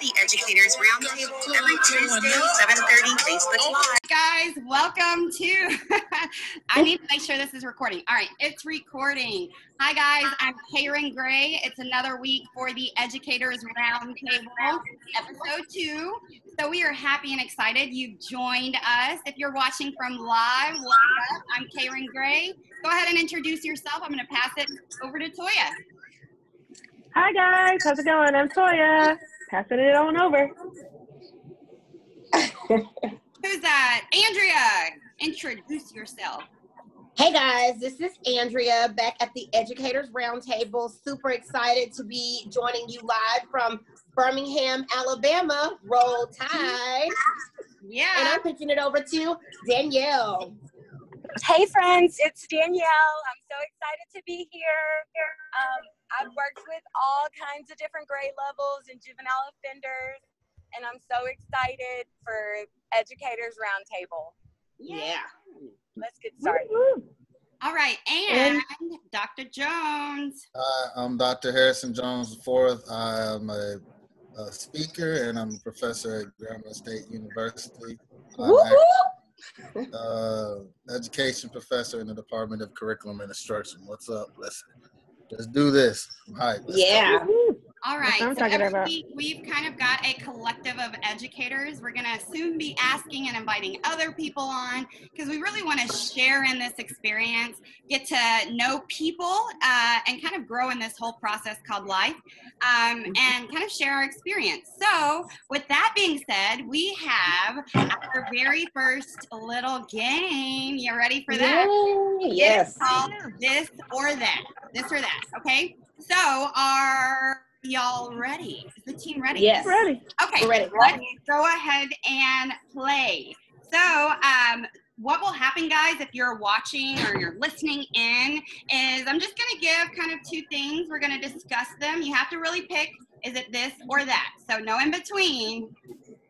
the Educators Roundtable every Tuesday, 7.30 Facebook Live. Guys, welcome to. I need to make sure this is recording. All right, it's recording. Hi, guys. I'm Karen Gray. It's another week for the Educators Roundtable, episode two. So we are happy and excited you've joined us. If you're watching from live, what's up? I'm Karen Gray. Go ahead and introduce yourself. I'm going to pass it over to Toya. Hi guys, how's it going? I'm Toya. Passing it on over. Who's that? Andrea, introduce yourself. Hey guys, this is Andrea back at the Educators Roundtable. Super excited to be joining you live from Birmingham, Alabama. Roll Tide. Yeah. And I'm pitching it over to Danielle. Hey friends, it's Danielle. I'm so excited to be here. Um, I've worked with all kinds of different grade levels and juvenile offenders, and I'm so excited for Educators Roundtable. Yeah. Let's get started. Woo-hoo. All right, and Dr. Jones. Hi, I'm Dr. Harrison Jones IV. I am a, a speaker and I'm a professor at Grambling State University. I'm Woo-hoo! a uh, education professor in the Department of Curriculum and Instruction. What's up? Let's let's do this. I'm go. All right, so talking every week we've kind of got a collective of educators. We're going to soon be asking and inviting other people on because we really want to share in this experience, get to know people, uh, and kind of grow in this whole process called life, um, and kind of share our experience. So, with that being said, we have our very first little game. You ready for that? Yay, Yes. It's called this or that. This or that. Okay. So are y'all ready? Is the team ready? Yes. Ready. Okay. We're ready. Let's go ahead and play. So um what will happen guys if you're watching or you're listening in is i'm just going to give kind of two things we're going to discuss them you have to really pick is it this or that so no in between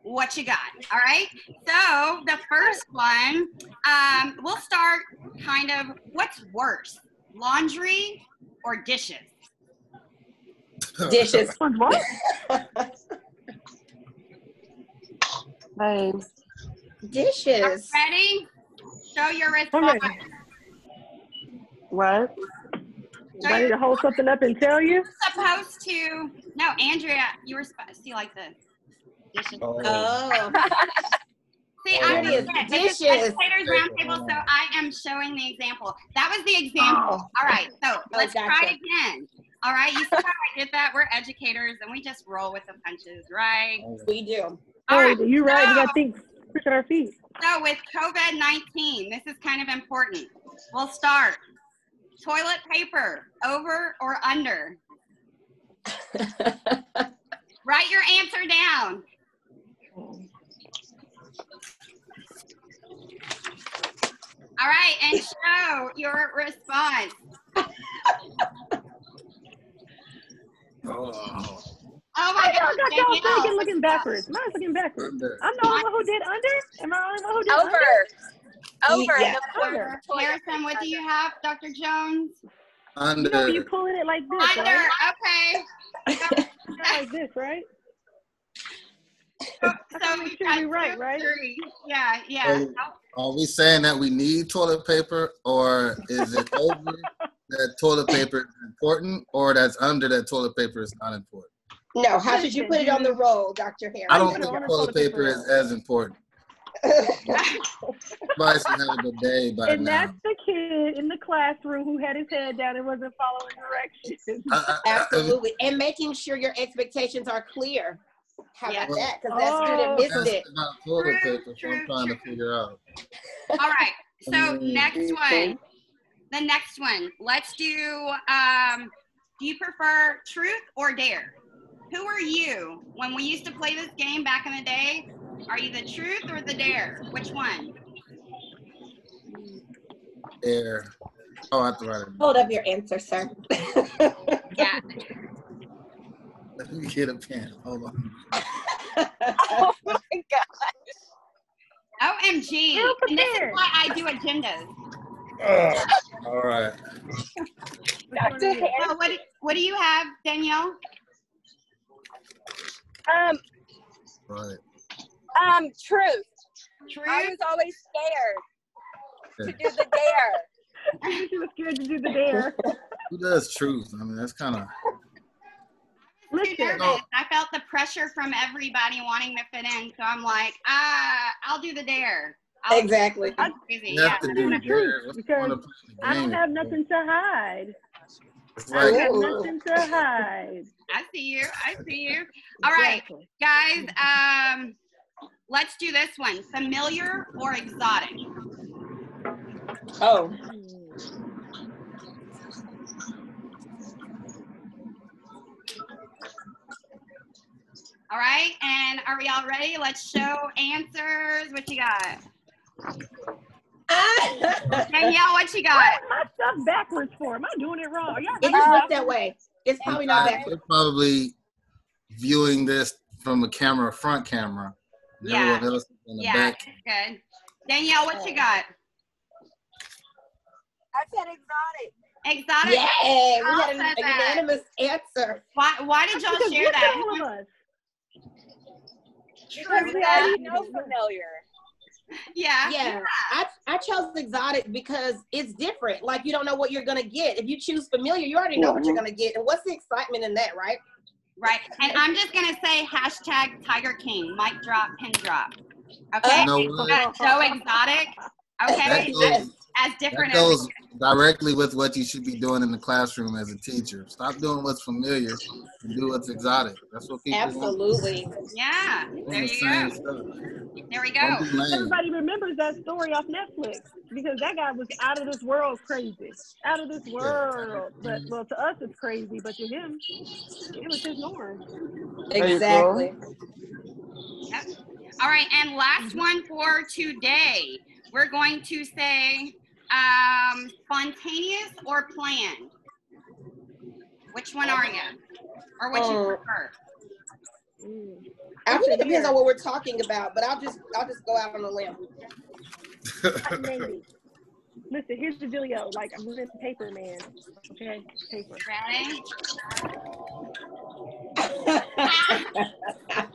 what you got all right so the first one um, we'll start kind of what's worse laundry or dishes Dishes. What? Hey. Dishes. ready show your I'm response ready. What? Ready to hold something up and tell you? supposed to no andrea you were supposed to see like this dishes Oh, Oh. See, There I'm it is, just this dishes. Educators Roundtable, so I am showing the example. That was the example. Oh. All right, so oh, let's try gotcha. it again. All right, you see how I did that? We're educators and we just roll with the punches, right? We do. All Hey, right, you right. We so- got things quick on our feet. So with COVID 19, this is kind of important. We'll start. Toilet paper, over or under? Write your answer down. All right, and show your response. oh, Oh my I God, got y'all Danielle. thinking looking backwards. Mine's looking backwards. I'm the only one who did under? Am I the only one who did Over. under? Over. Yeah. The Under. toilet Harrison, what do you have, Dr. Jones? Under. You know, you pulling it like this, Under, right? okay. Like this, right? So we sure got you're right, right? three. Yeah, yeah. So, Are we saying that we need toilet paper, or is it over that toilet paper is important, or that's under that toilet paper is not important? No, how should you put it on the roll, Dr. Harris? I don't think toilet toilet paper paper. is as important. Everybody should have a good day by And now. that's the kid in the classroom who had his head down and wasn't following directions. I- I- I- Absolutely. And making sure your expectations are clear. How about Yeah. that? Because that Oh. student missed That's it. not toilet paper, so I'm trying to true. figure out. All right. So next one. The next one. Let's do um do you prefer truth or dare? Who are you? When we used to play this game back in the day, are you the truth or the dare? Which one? There. Oh, I have to write it. Hold up your answer, sir. Yeah. Let me get a pen. Hold on. oh my god. OMG. Ill And this is why I do agendas. All right. Dr. Harris. So what do, what do you have, Danielle? Um, Right. um, truth. True. I was always scared Yeah. to do the dare. she was scared to do the dare. Who does truth? I mean, that's kind of. Too Listen, nervous. I felt the pressure from everybody wanting to fit in, so I'm like, ah, I'll do the dare. I'll Exactly. I'll crazy. Yeah. have to do do the the dare. Because point of playing the I don't have nothing to hide. It's I have nothing to hide. I see you. I see you. All right, Exactly. guys. Um, let's do this one. Familiar or exotic? Oh. All right, and are we all ready? Let's show answers. What you got, Danielle? What you got? What's my stuff backwards for? Am I doing it wrong? Are y'all it just looked backwards? that way. It's probably not back. they're probably viewing this from a camera, front camera. and Yeah. Everyone else is in the Yeah, back. good. Danielle, what you got? I said exotic. Exotic. Yeah, we had an a, a unanimous answer. Why, why did y'all share look at that? All of us. Because we Yeah. already know familiar. Yeah. Yeah, I, I chose exotic because it's different. Like you don't know what you're gonna get. If you choose familiar, you already know what you're mm-hmm. gonna get. And what's the excitement in that, right? Right. And I'm just gonna say hashtag Tiger King. Mic drop, pin drop. Okay. You know what? That's so exotic. Okay. That goes, As different that as goes directly with what you should be doing in the classroom as a teacher. Stop doing what's familiar and do what's exotic. That's what people want. Absolutely. yeah. Doing There the you go. stuff. There we go. Everybody remembers that story off Netflix because that guy was out of this world crazy. Out of this world. But well to us it's crazy, but to him, it was his norm. Exactly. Yep. All right, and last one for today. We're going to say um, spontaneous or planned. Which one are you? Or which you Oh. prefer? Mm. Actually, it depends on what we're talking about, but I'll just I'll just go out on a limb. Listen, here's the dealio. Like I'm in paper, man. Okay, paper. Ready?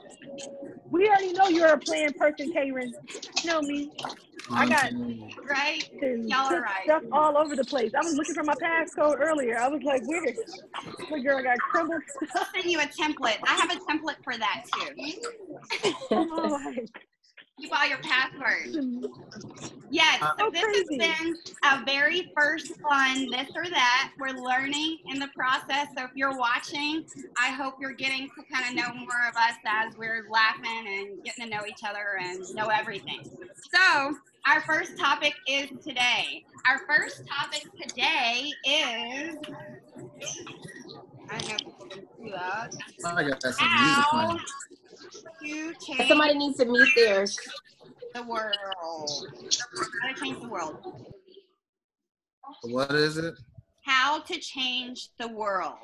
We already know you're a planned person, Karen. You know me. I got Right? and Y'all are right. stuff all over the place. I was looking for my passcode earlier. I was like, where? My girl got crumbled I'll send you a template. I have a template for that too. Oh, like, Keep all your passwords. Yes, so Oh, this has been a very first one, this or that. We're learning in the process. So if you're watching, I hope you're getting to kind of know more of us as we're laughing and getting to know each other and know everything. So our first topic is today. Our first topic today is. I don't know if people can see that. I got some music How playing. To change Somebody needs to mute theirs. the world. How to change the world. What is it? How to change the world.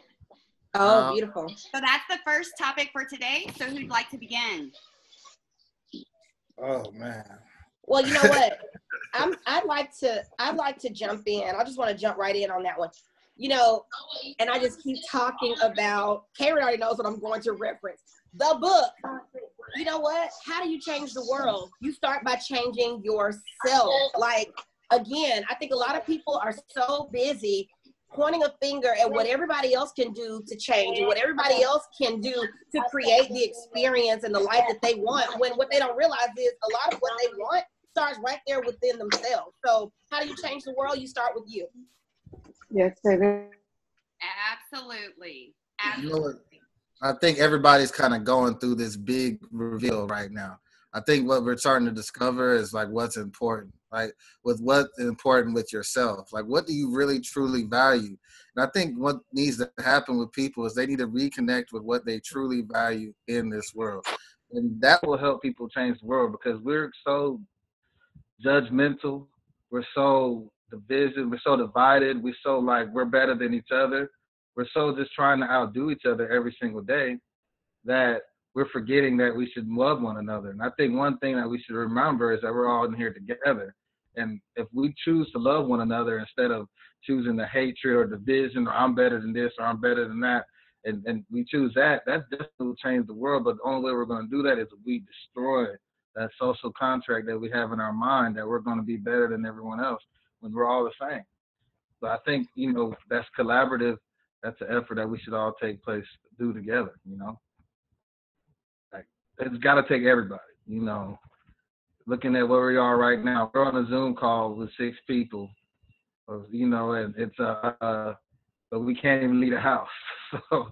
Oh, Uh, beautiful. So that's the first topic for today. So who'd like to begin? Oh man. Well, you know what? I'm I'd like to I'd like to jump in. I just want to jump right in on that one. You know, and I just keep talking about Karen already knows what I'm going to reference. The book. You know what? How do you change the world? You start by changing yourself. Like again, I think a lot of people are so busy pointing a finger at what everybody else can do to change and what everybody else can do to create the experience and the life that they want when what they don't realize is a lot of what they want starts right there within themselves. So how do you change the world? You start with you. yes, baby. Absolutely. You know what? Absolutely. I think everybody's kind of going through this big reveal right now. I think what we're starting to discover is like what's important, right? With what's important with yourself. Like, what do you really truly value? And I think what needs to happen with people is they need to reconnect with what they truly value in this world. And that will help people change the world because we're so judgmental. We're so division. We're so divided. We're so like we're better than each other. We're so just trying to outdo each other every single day that we're forgetting that we should love one another. And I think one thing that we should remember is that we're all in here together. And if we choose to love one another instead of choosing the hatred or division or I'm better than this or I'm better than that, and, and we choose that, that definitely will change the world. But the only way we're going to do that is if we destroy that social contract that we have in our mind that we're going to be better than everyone else when we're all the same. So I think you know that's collaborative. That's an effort that we should all take place do together. You know, like it's got to take everybody. You know, looking at where we are right now, we're on a Zoom call with six people. You know, and it's uh, uh but we can't even leave the house. So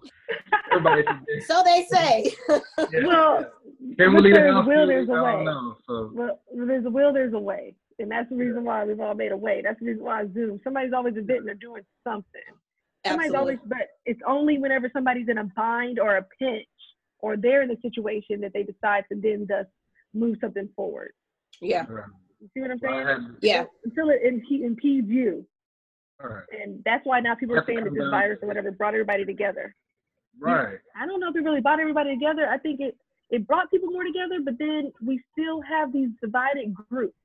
everybody. so they say. yeah. Well, Can we leave the there's a house? will, there's a way. know. So Well, there's a will, there's a way. And that's the reason why we've all made a way. That's the reason why Zoom. Somebody's always inventing or doing something. Somebody's always, but it's only whenever somebody's in a bind or a pinch or they're in a situation that they decide to then just move something forward. Yeah. all right. You see what I'm saying? had- Yeah. Until it impe- impedes you. all right. And that's why now people are saying that this down virus or whatever brought everybody together. Right. I don't know if it really brought everybody together. I think it, it brought people more together, but then we still have these divided groups.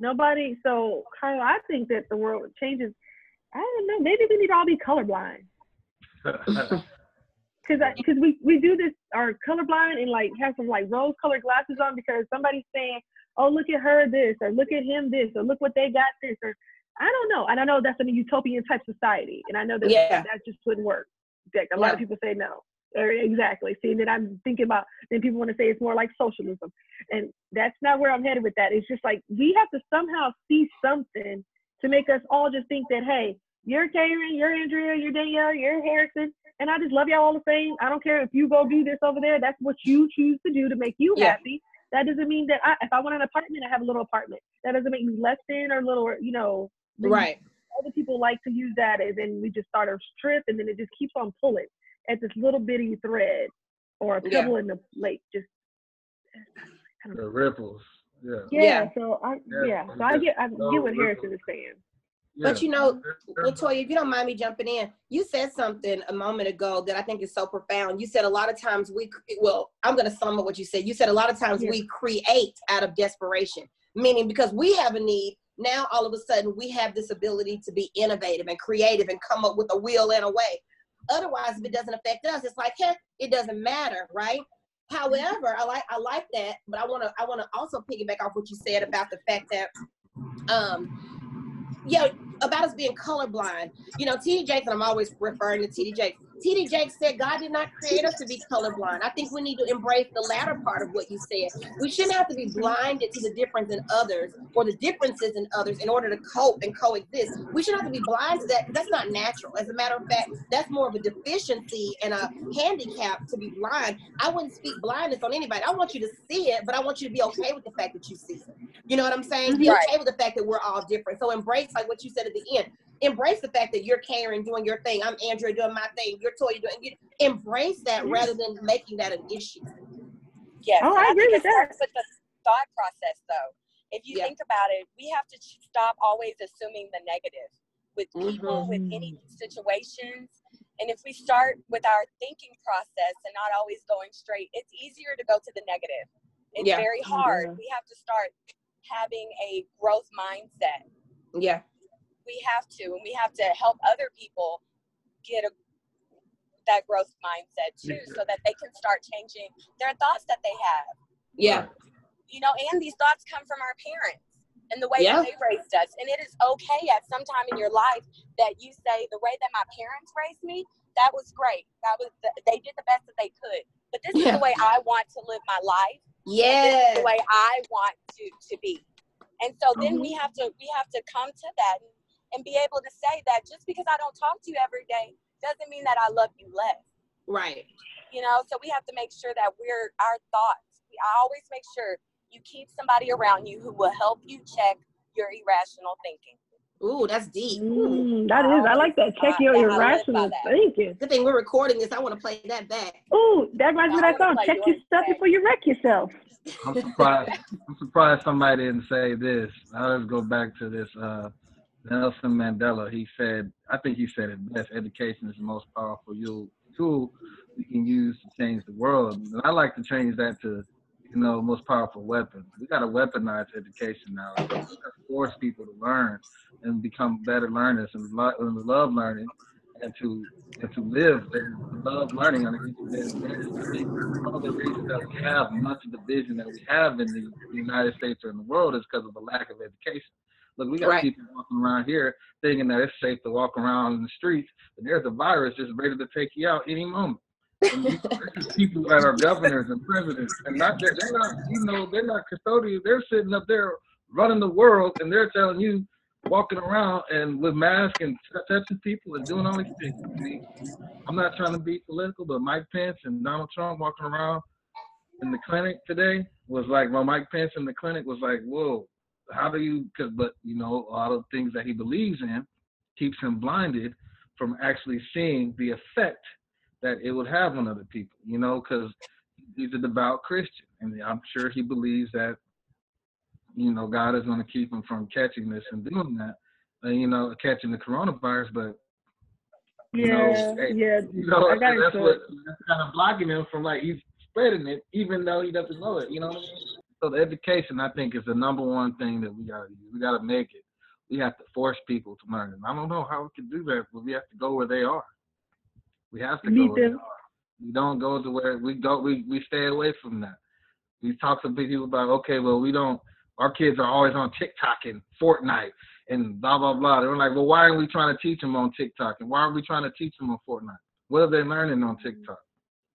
Nobody, so Kyle, I think that the world changes. I don't know. Maybe we need to all be colorblind. Cause, cause we, we do this, are colorblind and like have some like rose colored glasses on because somebody's saying, oh, look at her this, or look at him this, or look what they got this, or I don't know. And I know that's in a utopian type society. And I know that Yeah. that just wouldn't work. Like, a lot Yeah. of people say no. Or exactly. See, then I'm thinking about, then people want to say it's more like socialism. And that's not where I'm headed with that. It's just like we have to somehow see something to make us all just think that, hey, you're Karen, you're Andrea, you're Danielle, you're Harrison, and I just love y'all all the same. I don't care if you go do this over there. That's what you choose to do to make you Yeah. happy. That doesn't mean that I, if I want an apartment, I have a little apartment. That doesn't make me less than or little, you know. Right. Other people like to use that, and then we just start a strip, and then it just keeps on pulling at this little bitty thread or a Yeah. pebble in the lake. Just The ripples. Yeah. yeah. Yeah. So I Yeah, yeah. So I get I so get what ripples. Harrison is saying. But you know, They're- Latoya, if you don't mind me jumping in, you said something a moment ago that I think is so profound. You said a lot of times we, well, I'm going to sum up what you said. You said a lot of times Yeah. we create out of desperation, meaning because we have a need, now all of a sudden we have this ability to be innovative and creative and come up with a wheel and a way. Otherwise, if it doesn't affect us, it's like, hey, it doesn't matter, right? However, I like I like that, but I want to I want to also piggyback off what you said about the fact that, um, yeah, about us being colorblind. You know, T.D. Jakes, and I'm always referring to T.D. Jakes. T.D. Jakes said God did not create us to be colorblind. I think we need to embrace the latter part of what you said. We shouldn't have to be blinded to the difference in others or the differences in others in order to cope and coexist. We shouldn't have to be blind to that that's not natural. As a matter of fact, that's more of a deficiency and a handicap to be blind. I wouldn't speak blindness on anybody. I want you to see it, but I want you to be okay with the fact that you see it. You know what I'm saying? Be Right. okay with the fact that we're all different. So embrace like what you said at the end. Embrace the fact that you're Karen doing your thing. I'm Andrea doing my thing. You're Toya doing. You, embrace that rather than making that an issue. Yes. Oh, and I agree with it starts with the thought process, though. If you Yeah. think about it, we have to stop always assuming the negative with people, with Mm-hmm. any situations. And if we start with our thinking process and not always going straight, it's easier to go to the negative. It's Yeah. very hard. Yeah. We have to start having a growth mindset. Yeah. We have to, and we have to help other people get a that growth mindset too, so that they can start changing their thoughts that they have Yeah. you know, and these thoughts come from our parents and the way Yeah. that they raised us. And it is okay at some time in your life that you say the way that my parents raised me, that was great. That was the, they did the best that they could. But this is the way I want to live my life. Yeah. the way I want to to be. And so then Mm-hmm. we have to we have to come to that and, and be able to say that just because I don't talk to you every day doesn't mean that I love you less Right. you know so we have to make sure that we're our thoughts we, i always make sure you keep somebody around you who will help you check your irrational thinking Ooh, that's deep. Ooh. Mm, that is. I like that. Check your Yeah, I live by irrational that. thinking. Good thing we're recording this. I want to play that back. Ooh, that reminds me of I that song. Check yours yourself today. before you wreck yourself. I'm surprised. I'm surprised somebody didn't say this. Now let's go back to this. Uh, Nelson Mandela. He said, I think he said it best. Education is the most powerful tool we can use to change the world. And I like to change that to, you know, most powerful weapon. We got to weaponize education now. Force people to learn and become better learners and, lo- and love learning and to and to live and love learning. One of the reasons that we have much of the division that we have in the United States or in the world is because of the lack of education. Look, we got Right. people walking around here thinking that it's safe to walk around in the streets, but there's a virus just ready to take you out any moment. And people that are governors and presidents, and not they're, they're not, you know, they're not custodians. They're sitting up there running the world, and they're telling you walking around and with masks and touching people and doing all these things. I'm not trying to be political, but Mike Pence and Donald Trump walking around in the clinic today was like, well, Mike Pence in the clinic was like, whoa, how do you? Cause, but you know, a lot of things that he believes in keeps him blinded from actually seeing the effect that it would have on other people. You know, because he's a devout Christian, and I'm sure he believes that you know God is going to keep him from catching this and doing that, and you know, catching the coronavirus. But You know, Yeah, hey, yeah. you know, I got that's what that's kind of blocking him from like he's spreading it, even though he doesn't know it. You know what I mean? So the education, I think, is the number one thing that we gotta do. We gotta make it. We have to force people to learn. And I don't know how we can do that, but we have to go where they are. We have to go where they are. We don't go to where we go. We we stay away from that. We talk to people about okay, well, we don't. Our kids are always on TikTok and Fortnite and blah blah blah. They're like, well, why aren't we trying to teach them on TikTok and why aren't we trying to teach them on Fortnite? What are they learning on TikTok?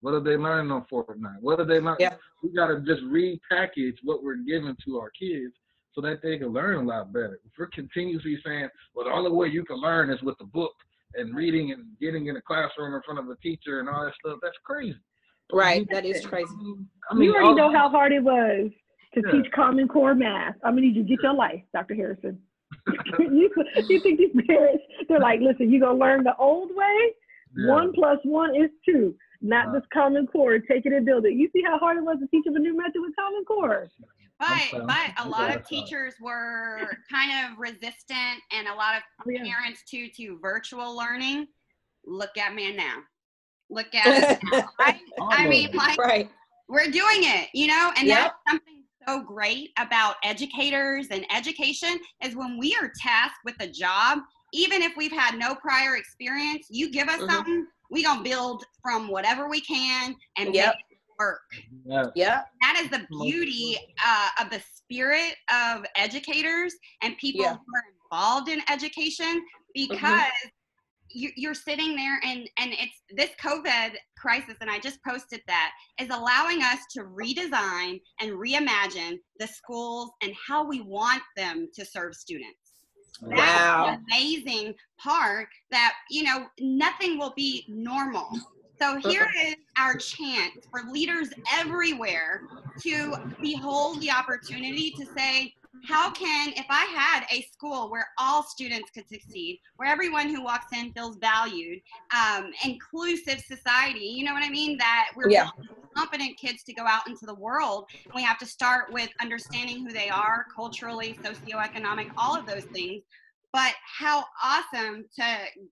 What are they learning on Fortnite? What are they learning? Yeah. We gotta just repackage what we're giving to our kids so that they can learn a lot better. If we're continuously saying, well, the only way you can learn is with the book and reading and getting in the classroom in front of a teacher and all that stuff, that's crazy. Right. That is crazy. I mean, you already know how hard it was to Yeah. teach Common Core math. I'm gonna need you to get your life, Dr. Harrison. you, you think these parents? They're like, listen, you gonna learn the old way. Yeah. One plus one is two, not Right. this Common Core. Take it and build it. You see how hard it was to teach them a new method with Common Core. But sorry. but a lot of teachers were kind of resistant, and a lot of Oh, yeah. parents too to virtual learning. Look at me now. Look at us now. Right? I mean, like right. we're doing it, you know, and Yep. that's something so great about educators and education is when we are tasked with a job, even if we've had no prior experience, you give us Mhm. something, we gonna build from whatever we can and Yep. make it work. Yeah. Yeah. That is the beauty uh, of the spirit of educators and people Yeah. who are involved in education because you, you're sitting there and and it's this covid crisis and i just posted that is allowing us to redesign and reimagine the schools and how we want them to serve students that's Wow. amazing part that you know nothing will be normal so here uh-huh. is our chance for leaders everywhere to behold the opportunity to say how can if i had a school where all students could succeed where everyone who walks in feels valued um, inclusive society you know what i mean that we're Yeah. competent kids to go out into the world we have to start with understanding who they are culturally socioeconomic all of those things but how awesome to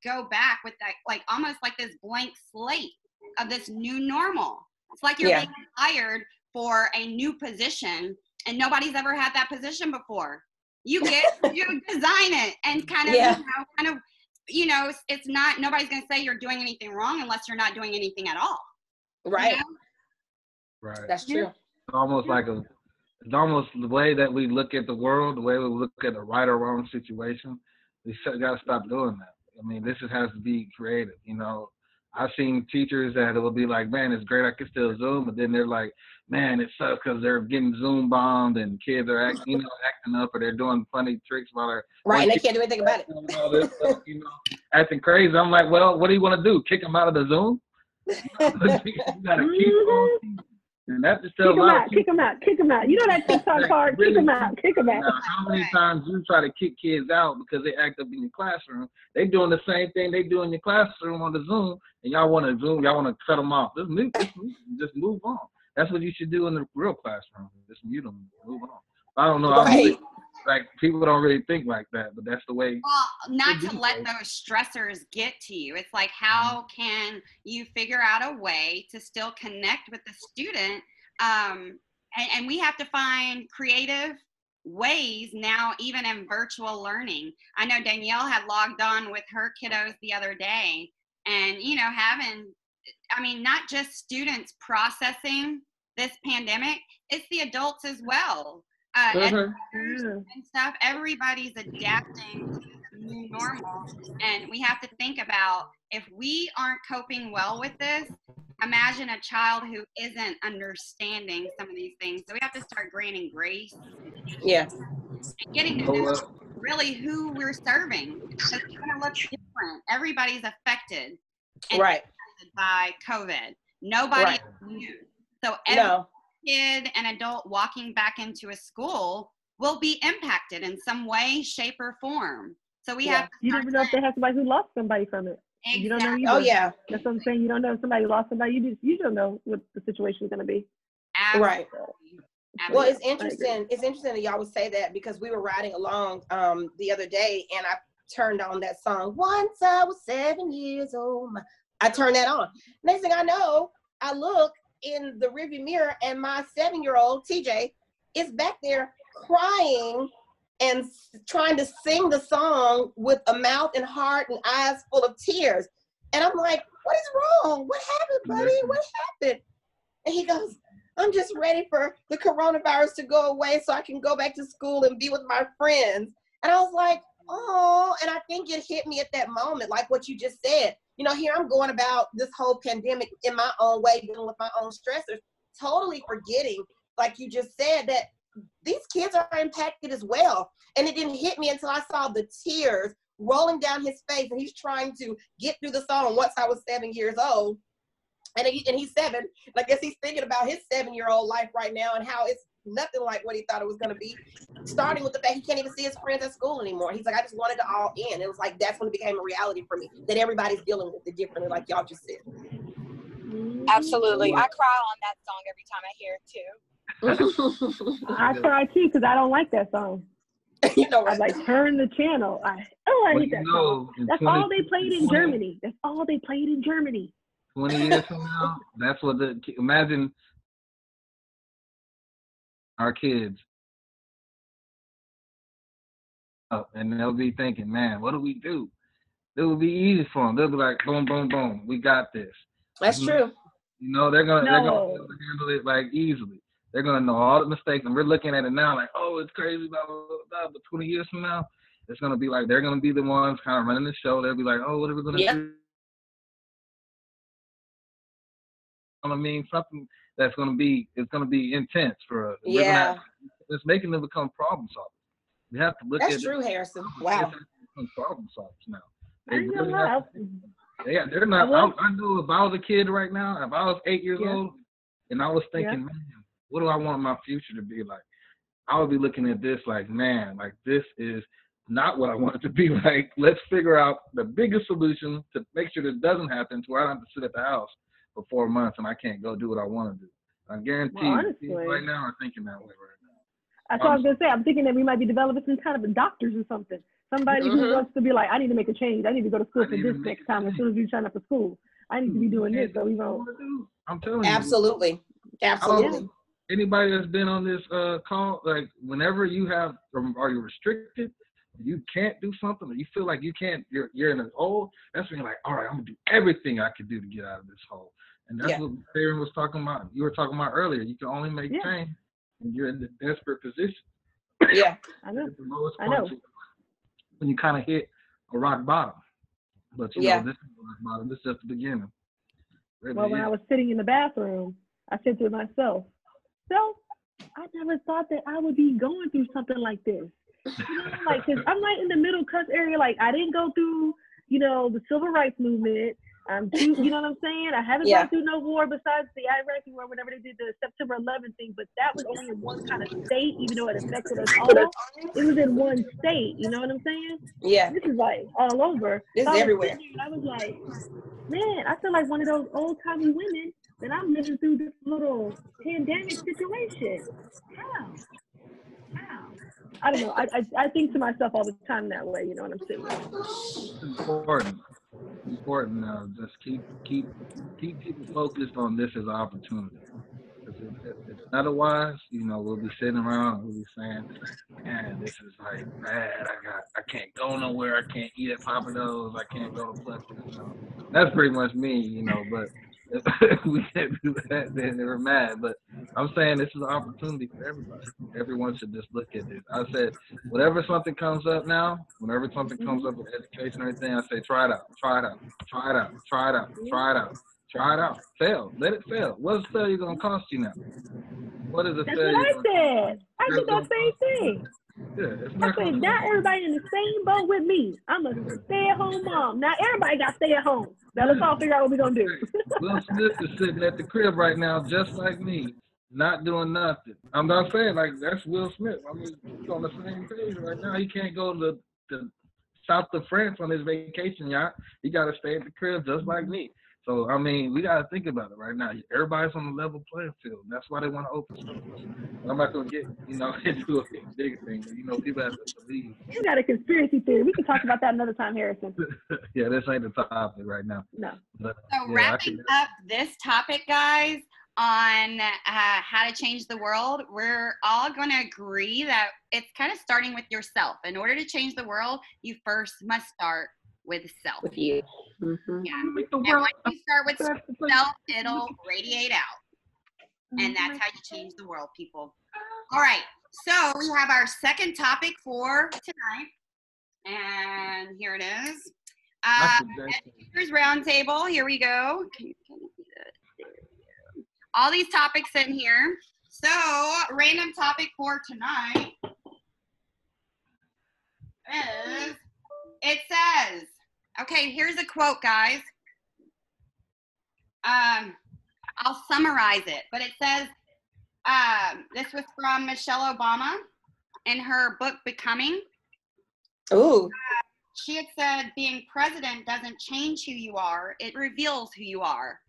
go back with that like almost like this blank slate of this new normal it's like you're Yeah. being hired for a new position and nobody's ever had that position before you get you design it and kind of Yeah. you know kind of you know it's, it's not nobody's going to say you're doing anything wrong unless you're not doing anything at all. Right. you Right. know? Right. That's true. It's almost like a, it's almost the way that we look at the world, the way we look at a right or wrong situation. We got to stop doing that. I mean, this is, has to be creative. You know, I've seen teachers that it will be like, "Man, it's great, I can still Zoom," but then they're like, "Man, it sucks because they're getting Zoom bombed and kids are acting, you know, acting up or they're doing funny tricks while they're Right. And they can't do anything about it. all this stuff, you know, acting crazy." I'm like, "Well, what do you want to do? Kick them out of the Zoom?" you gotta keep on. Mm-hmm. And that just tells Kick a them out, of kick them out, kick them out. You know that TikTok card? Kick them out, kick them out. Now, how many times you try to kick kids out because they act up in your classroom? They doing the same thing they do in your classroom on the Zoom, and y'all want to Zoom, y'all want to cut them off. Just move, just move, just move on. That's what you should do in the real classroom. Just mute them, move on. I don't know. I don't Right. Like people don't really think like that, but that's the way. Well, not to let those stressors get to you. It's like, how can you figure out a way to still connect with the student? Um, and, and we have to find creative ways now, even in virtual learning. I know Danielle had logged on with her kiddos the other day, and you know having i mean not just students processing this pandemic it's the adults as well uh, educators Yeah. and stuff everybody's adapting to the new normal and we have to think about if we aren't coping well with this imagine a child who isn't understanding some of these things so we have to start granting grace Yeah. and getting to Oh, know uh, really who we're serving. Because it's going to look different. Everybody's affected and Right. by COVID. Nobody Right. is. So every No. Kid and adult walking back into a school will be impacted in some way, shape, or form. So we Yeah. have to You start never know if they have somebody who lost somebody from it. saying, You don't know exactly, either. Oh yeah. That's what I'm saying. You don't know if somebody lost somebody. You just you don't know what the situation is gonna be. Right. absolutely, Well, it's interesting. It's interesting that y'all would say that because we were riding along um the other day and I turned on that song. Once I was seven years old. I turned that on. Next thing I know, I look in the rearview mirror and my seven-year-old TJ is back there crying and trying to sing the song with a mouth and heart and eyes full of tears. And I'm like, what is wrong? What happened, buddy? What happened? And he goes, I'm just ready for the coronavirus to go away so I can go back to school and be with my friends. And I was like, oh, and I think it hit me at that moment, like what you just said. You know, here I'm going about this whole pandemic in my own way, dealing with my own stressors, totally forgetting, like you just said, that these kids are impacted as well. And it didn't hit me until I saw the tears rolling down his face and he's trying to get through the song once I was seven years old. And, he, and he's seven. And I guess he's thinking about his seven year old life right now and how it's nothing like what he thought it was going to be. Starting with the fact he can't even see his friends at school anymore. He's like, I just wanted to all in. It was like that's when it became a reality for me that everybody's dealing with it differently, like y'all just said. Absolutely. Mm-hmm. I cry on that song every time I hear it too. Mm-hmm. I cry too because I don't like that song. you know, I like turn the channel. I oh I well, hate that song. know, in That's 20 all they played in 20 Germany. That's all they played in Germany. 20 years from now, that's what the imagine our kids. up and they'll be thinking, man, what do we do? It will be easy for them. They'll be like, boom, boom, boom, we got this. That's true. You know, they're gonna they're gonna No. able to handle it like easily. They're gonna know all the mistakes, and we're looking at it now like, oh, it's crazy, blah blah blah. blah. But 20 years from now, it's gonna be like they're gonna be the ones kind of running the show. They'll be like, oh, what are we gonna Yeah. do? I mean, something that's gonna be it's gonna be intense for us. We're gonna Yeah. have- it's making them become problem solvers. We have to look at That's at true, it. Harrison. Wow. have to become problem solvers now. They ain't really gonna have to yeah, they're not. I I, will- I know if I was a kid right now, if I was eight years Yeah. old, and I was thinking, man, what do I want my future to be like? I would be looking at this like, man, like this is not what I want it to be like. Let's figure out the biggest solution to make sure this doesn't happen, to where I don't have to sit at the house for four months and I can't go do what I want to do. I guarantee Well, you, honestly- right now are thinking that way right now. That's what I was gonna say. I'm thinking that we might be developing some kind of a doctors or something. Somebody who Mhm. wants to be like, I need to make a change. I need to go to school I for this next time as soon as you sign up for school. I need to be doing this, so we What I won't. I'm telling you. Absolutely. Absolutely. anybody that's been on this uh, call, like whenever you have, are you restricted? You can't do something, or you feel like you can't. You're you're in a hole. That's when you're like, all right, I'm gonna do everything I can do to get out of this hole. And that's Yeah. what Karen was talking about. You were talking about earlier. You can only make Yeah. change when you're in the desperate position. Yeah. I know. The lowest I know. when you kind of hit a rock bottom. But you Yeah. know, this is rock bottom. This is just the beginning. Really Well, when I was sitting in the bathroom, I said to myself, "So, I never thought that I would be going through something like this. You know, like, cause I'm right in the middle cuss area. Like, I didn't go through, you know, the civil rights movement. Um, I'm too, you know what I'm saying? I haven't Yeah. gone through no war besides the Iraqi war, whenever they did the September 11th thing. But that was only in one kind of state, even though it affected us all. It was in one state. You know what I'm saying? Yeah. This is like all over. This So is I was everywhere. sitting there and I was like, man, I feel like one of those old timey women that I'm living through this little pandemic situation. How? How? I don't know. I, I I think to myself all the time that way. You know what I'm saying? It's important. Important now. Just keep keep keep people focused on this as an opportunity. if, if otherwise, you know, we'll be sitting around we'll be saying, man, this is like bad. I got, I can't go nowhere. I can't eat at Pappadeaux. I can't go to. You know? That's pretty much me, you know. But if we can't do that, then they're mad. But I'm saying this is an opportunity for everybody. Everyone should just look at this. I said, whatever something comes up now, whenever something comes up with education or anything, I say, try it out, try it out, try it out, try it out, try it out. Try it out. Fail. Let it fail. What's failure gonna cost you now? What is a That's failure? what I said. I did that same thing. Yeah, I said, not everybody in the same boat with me. I'm a stay-at-home mom. Not everybody got to stay at home. Now let's all figure out what we're gonna do. Will Smith is sitting at the crib right now, just like me, not doing nothing. I'm not saying like that's Will Smith. I mean, he's on the same page right now. He can't go to the south of France on his vacation yacht. He got to stay at the crib, just like me. So I mean, we got to think about it right now. Everybody's on the level playing field. That's why they want to open schools. I'm not gonna get you know into a big thing. but, You know, people have to believe. You got a conspiracy theory. We can talk about that another time, Harrison. yeah, this ain't the topic right now. No. But, So yeah, wrapping can- up this topic, guys, on uh, how to change the world, we're all going to agree that it's kind of starting with yourself. In order to change the world, you first must start with self. With you. Mhm. Yeah. Make the And world once you start with self, it'll radiate out. And that's how you change the world, people. All right. So we have our second topic for tonight. And here it is. Uh, That's Teachers Roundtable. Here we go. Can you- can you see that? There we go. All these topics in here. So, random topic for tonight is it says, okay, here's a quote, guys. Um, I'll summarize it, but it says, um, this was from Michelle Obama in her book Becoming Ooh. she had said being president doesn't change who you are, it reveals who you are.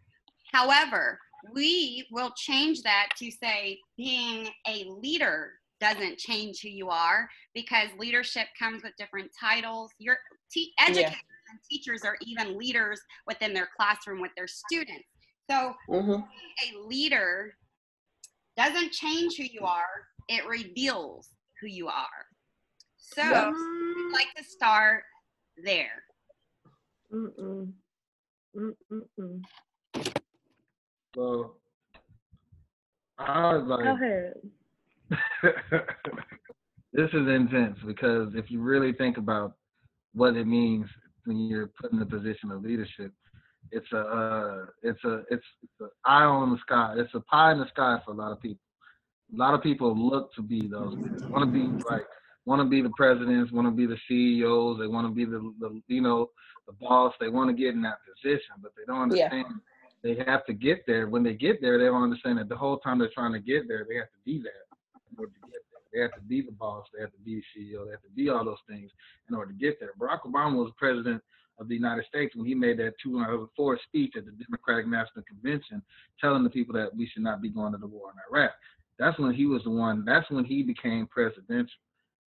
However, we will change that to say being a leader doesn't change who you are because leadership comes with different titles. Your te- educators and teachers are even leaders within their classroom with their students. So hmm a leader doesn't change who you are, it reveals who you are. So Yes. I'd like to start there. Mm-mm. Mm-mm-mm. So I was Go like, ahead. this is intense because if you really think about what it means when you're put in a position of leadership, it's a uh, it's a it's, it's an eye on the sky. It's a pie in the sky for a lot of people. A lot of people look to be those. Want to be like want to be the presidents, want to be the CEOs. They want to be the, the you know the boss. They want to get in that position, but they don't Yeah. They have to get there. When they get there, they don't understand that the whole time they're trying to get there, they have to be there in order to get there. They have to be the boss. They have to be the CEO. They have to be all those things in order to get there. Barack Obama was president of the United States when he made that 2004 speech at the Democratic National Convention, telling the people that we should not be going to the war in Iraq. That's when he was the one. That's when he became presidential.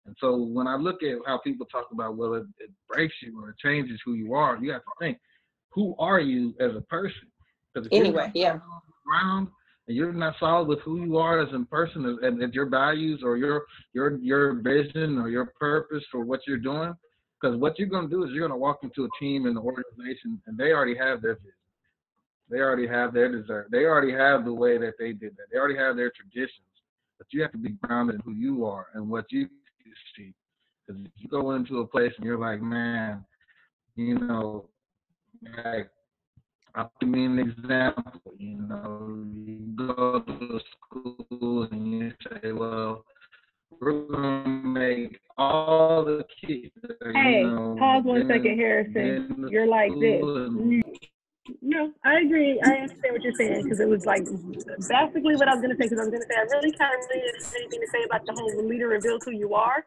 And so when I look at how people talk about, well, it breaks you or it changes who you are, you have to think, who are you as a person? Because Anyway, yeah. around and you're not solid with who you are as a person and, and, and your values or your your your vision or your purpose for what you're doing, because what you're going to do is you're going to walk into a team and an organization and they already have their vision. They already have their desire. They already have the way that they did that. They already have their traditions. But you have to be grounded in who you are and what you see. Because if you go into a place and you're like, man, you know, like I'll give me an example. You know, you go to school and you say, well, we're going to make all the kids. Hey, you know, pause one second, Harrison. You're like this. No, I agree. I understand what you're saying because it was like basically what I was going to say. Because I was going to say I really kind of really didn't have anything to say about the whole leader reveals who you are.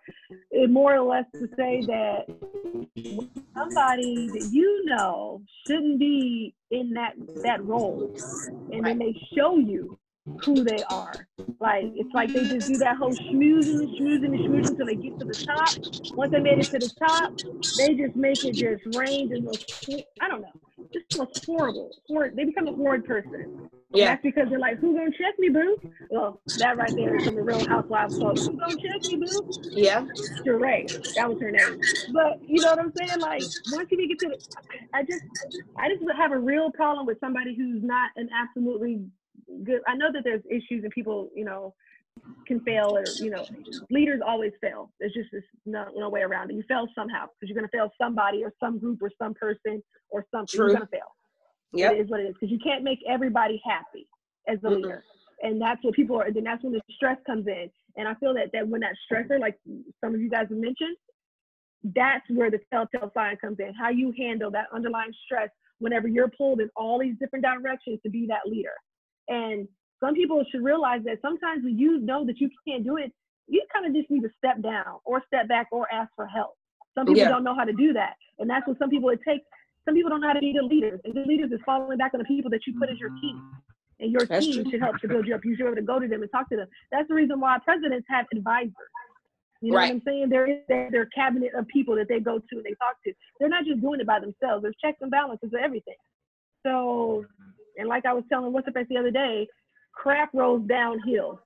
It more or less to say that somebody that you know shouldn't be in that that role, and then they show you who they are. Like it's like they just do that whole schmoozing schmoozing schmoozing until they get to the top. Once they made it to the top, they just make it just rain and I don't know, just most horrible. Horrid. They become a horrid person. Yeah. That's because they're like, who gonna check me, boo? Well, that right there is from the Real Housewives quote. Who gonna check me, boo? Yeah. Sheree. That was her name. But you know what I'm saying? Like once you get to the, I just, I just have a real problem with somebody who's not an absolutely good. I know that there's issues and people, you know, can fail or you know, leaders always fail. There's just this no, no way around it. You fail somehow because you're gonna fail somebody or some group or some person or something. True. You're gonna fail. yeah It is what it is because you can't make everybody happy as a Mm-mm. leader, and that's what people are. And then that's when the stress comes in. And I feel that that when that stressor, like some of you guys have mentioned, that's where the telltale sign comes in. How you handle that underlying stress whenever you're pulled in all these different directions to be that leader. And some people should realize that sometimes when you know that you can't do it, you kind of just need to step down or step back or ask for help. Some people Yeah. don't know how to do that. And that's what some people it takes. Some people don't know how to be the leaders. And good leaders is following back on the people that you put as your team. Mm-hmm. And your That's team true. should help to build you up. You should be able to go to them and talk to them. That's the reason why presidents have advisors. You know Right. what I'm saying? There is their, their cabinet of people that they go to and they talk to. They're not just doing it by themselves. There's checks and balances of everything. So, and like I was telling what's the face the other day, crap rolls downhill.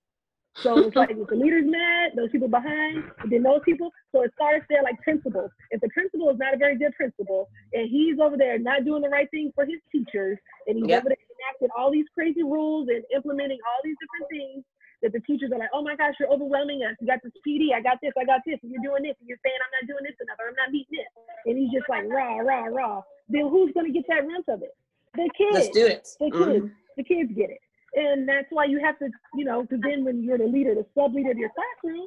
So it's like if the leader's mad, those people behind, then those people. So it starts there like principals. If the principal is not a very good principal, and he's over there not doing the right thing for his teachers, and he's Yep. over there enacting all these crazy rules and implementing all these different things that the teachers are like, oh my gosh, you're overwhelming us. You got this PD, I got this, I got this, and you're doing this, and you're saying I'm not doing this enough, or I'm not meeting this. And he's just like rah, rah, rah. Then who's gonna get that rent of it? The kids. The students. The Mhm. kids. The kids get it. And that's why you have to, you know, because then when you're the leader, the sub leader of your classroom,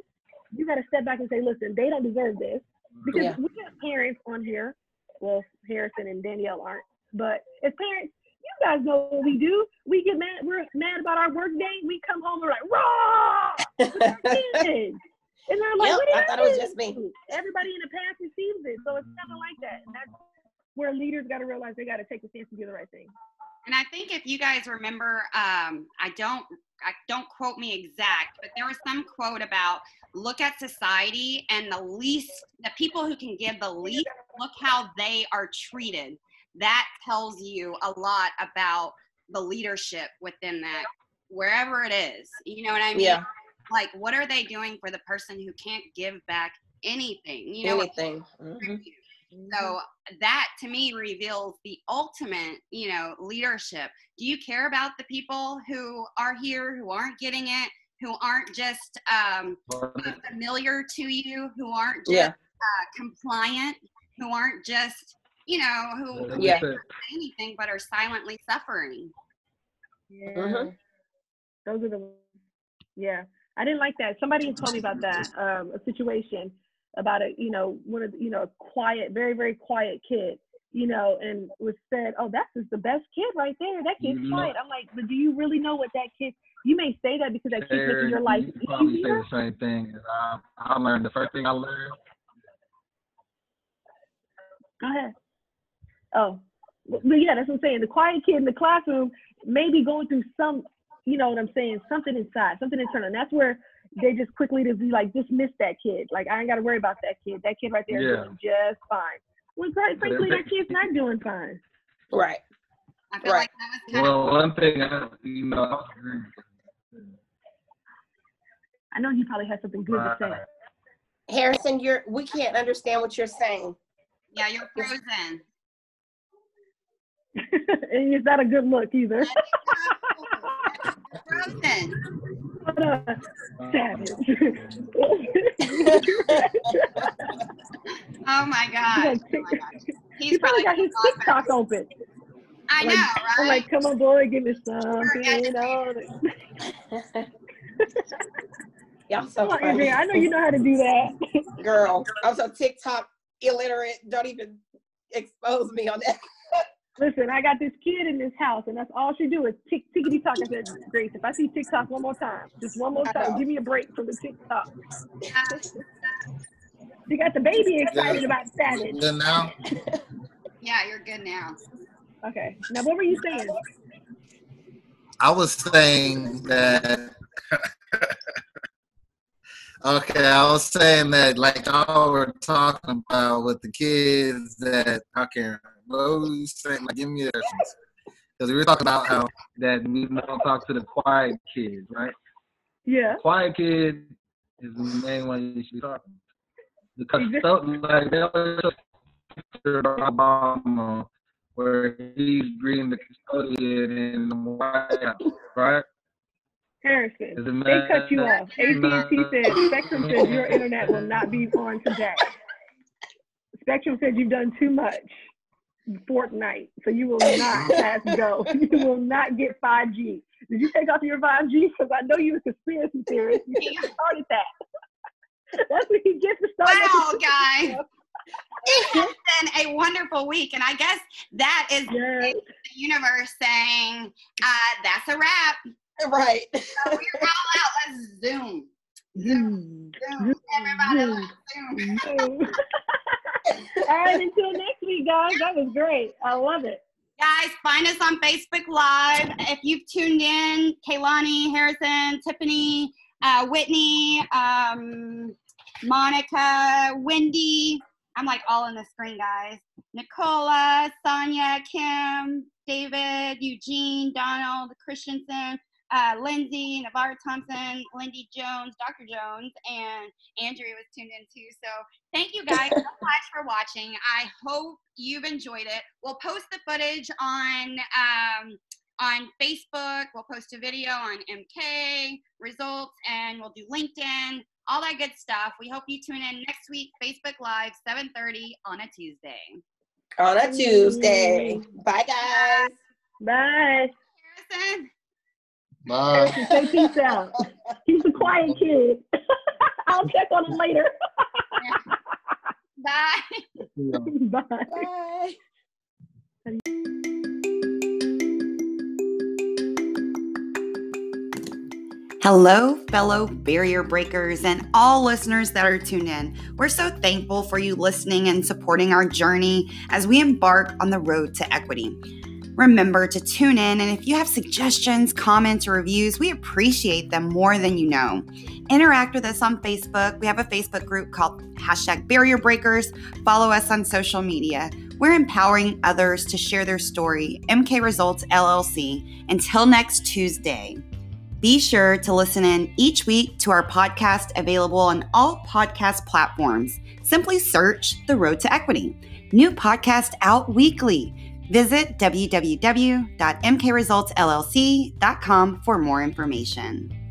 you got to step back and say, listen, they don't deserve this. Because Yeah. we have parents on here. Well, Harrison and Danielle aren't. But as parents, you guys know what we do. We get mad. We're mad about our work day. We come home, and we're like, raw! with our kids. And they're like, Yep, what did I thought it was just me. Everybody in the past receives it. So it's kind of like that. And that's where leaders got to realize they got to take a stance and do the right thing. And I think if you guys remember, um, I don't, I don't quote me exact, but there was some quote about look at society and the least, the people who can give the least, look how they are treated. That tells you a lot about the leadership within that, wherever it is. You know what I mean? Yeah. Like, what are they doing for the person who can't give back anything? You know, Anything. Mhm. So that to me reveals the ultimate, you know, leadership. Do you care about the people who are here, who aren't getting it, who aren't just um, familiar to you, who aren't just Yeah. uh, compliant, who aren't just, you know, who Yeah. don't say anything but are silently suffering? Yeah. Mhm. Those are the yeah. I didn't like that. Somebody told me about that, um, a situation about a, you know, one of the, you know, a quiet, very, very quiet kid, you know, and was said, Oh, that's just the best kid right there. That kid's Mhm. quiet. I'm like, but do you really know what that kid you may say that because that kid's making your life you probably say the same thing. I, I learned the first thing I learned. Go ahead. Oh, but but yeah, that's what I'm saying. The quiet kid in the classroom may be going through some, you know what I'm saying, something inside, something internal. And that's where they just quickly to be like, dismiss that kid. Like, I ain't got to worry about that kid. That kid right there Yeah. doing just fine. Well, quite frankly, that kid's not doing fine. Right. Right. like that was kind of Well, one thing I, you know, I was agreeing I know he probably has something good to say. Harrison, you're we can't understand what you're saying. yeah, you're frozen. and it's not a good look either. frozen. But, savage. Oh my god. He's Oh my gosh. Oh he He's probably probably got his awesome. TikTok open. I Like, know, I'm right? like, come on, boy, give me something. educated. on it. Y'all so Come on, funny. I know you know how to do that. Girl, I'm so TikTok illiterate. Don't even expose me on that. Listen, I got this kid in this house, and that's all she do is tick tickety talk. I said, Grace, if I see TikTok one more time, just one more time, give me a break from the TikTok. She got the baby excited about Savage. Good now. Yeah, you're good now. Okay, now what were you saying? I was saying that. okay, I was saying that, like y'all were talking about with the kids that I can't. You saying? Like, give me a. Because we were talking about how that we don't talk to the quiet kids, right? Yeah. Quiet kid is the main one you should talk to. Because Exactly. so, like they always show picture of Obama where he's greeting the custodian in the White House, right? Harrison, they cut you off. AT&T said Spectrum says your internet will not be on today. Spectrum said you've done too much. Fortnite, so you will not pass go. You will not get 5G. Did you take off your 5G? Because I know you're a conspiracy theorist. You should have started that. That's what he gets to start. Wow, making- guys. It has been a wonderful week, and I guess that is Yes. the universe saying, uh, "That's a wrap." Right. So we're all out. Let's zoom, Zoom. zoom. Everybody, let's zoom. Zoom. All right, until next week, guys. That was great. I love it. Guys, find us on Facebook Live. If you've tuned in, Kaylani, Harrison, Tiffany, uh, Whitney, um, Monica, Wendy. I'm like all on the screen, guys. Nicola, Sonia, Kim, David, Eugene, Donald, Christensen, uh, Lindsay, Navarre Thompson, Lindy Jones, Dr. Jones, and Andrew was tuned in too. So thank you guys so much for watching. I hope you've enjoyed it. We'll post the footage on um, on Facebook. We'll post a video on MK results, and we'll do LinkedIn, all that good stuff. We hope you tune in next week, Facebook Live, 7:30 on a Tuesday. On a Tuesday. Bye, guys. Bye. Harrison. Bye. Say peace out. He's a quiet kid. I'll check on him later. Bye. Bye. Bye. Hello, fellow barrier breakers, and all listeners that are tuned in. We're so thankful for you listening and supporting our journey as we embark on the road to equity. Remember to tune in, and if you have suggestions, comments, or reviews, we appreciate them more than you know. Interact with us on Facebook. We have a Facebook group called hashtag Barrier Breakers. Follow us on social media. We're empowering others to share their story. MK Results LLC. Until next Tuesday. Be sure to listen in each week to our podcast available on all podcast platforms. Simply search The Road to Equity. New podcast out weekly. Visit www.mkresultsllc.com for more information.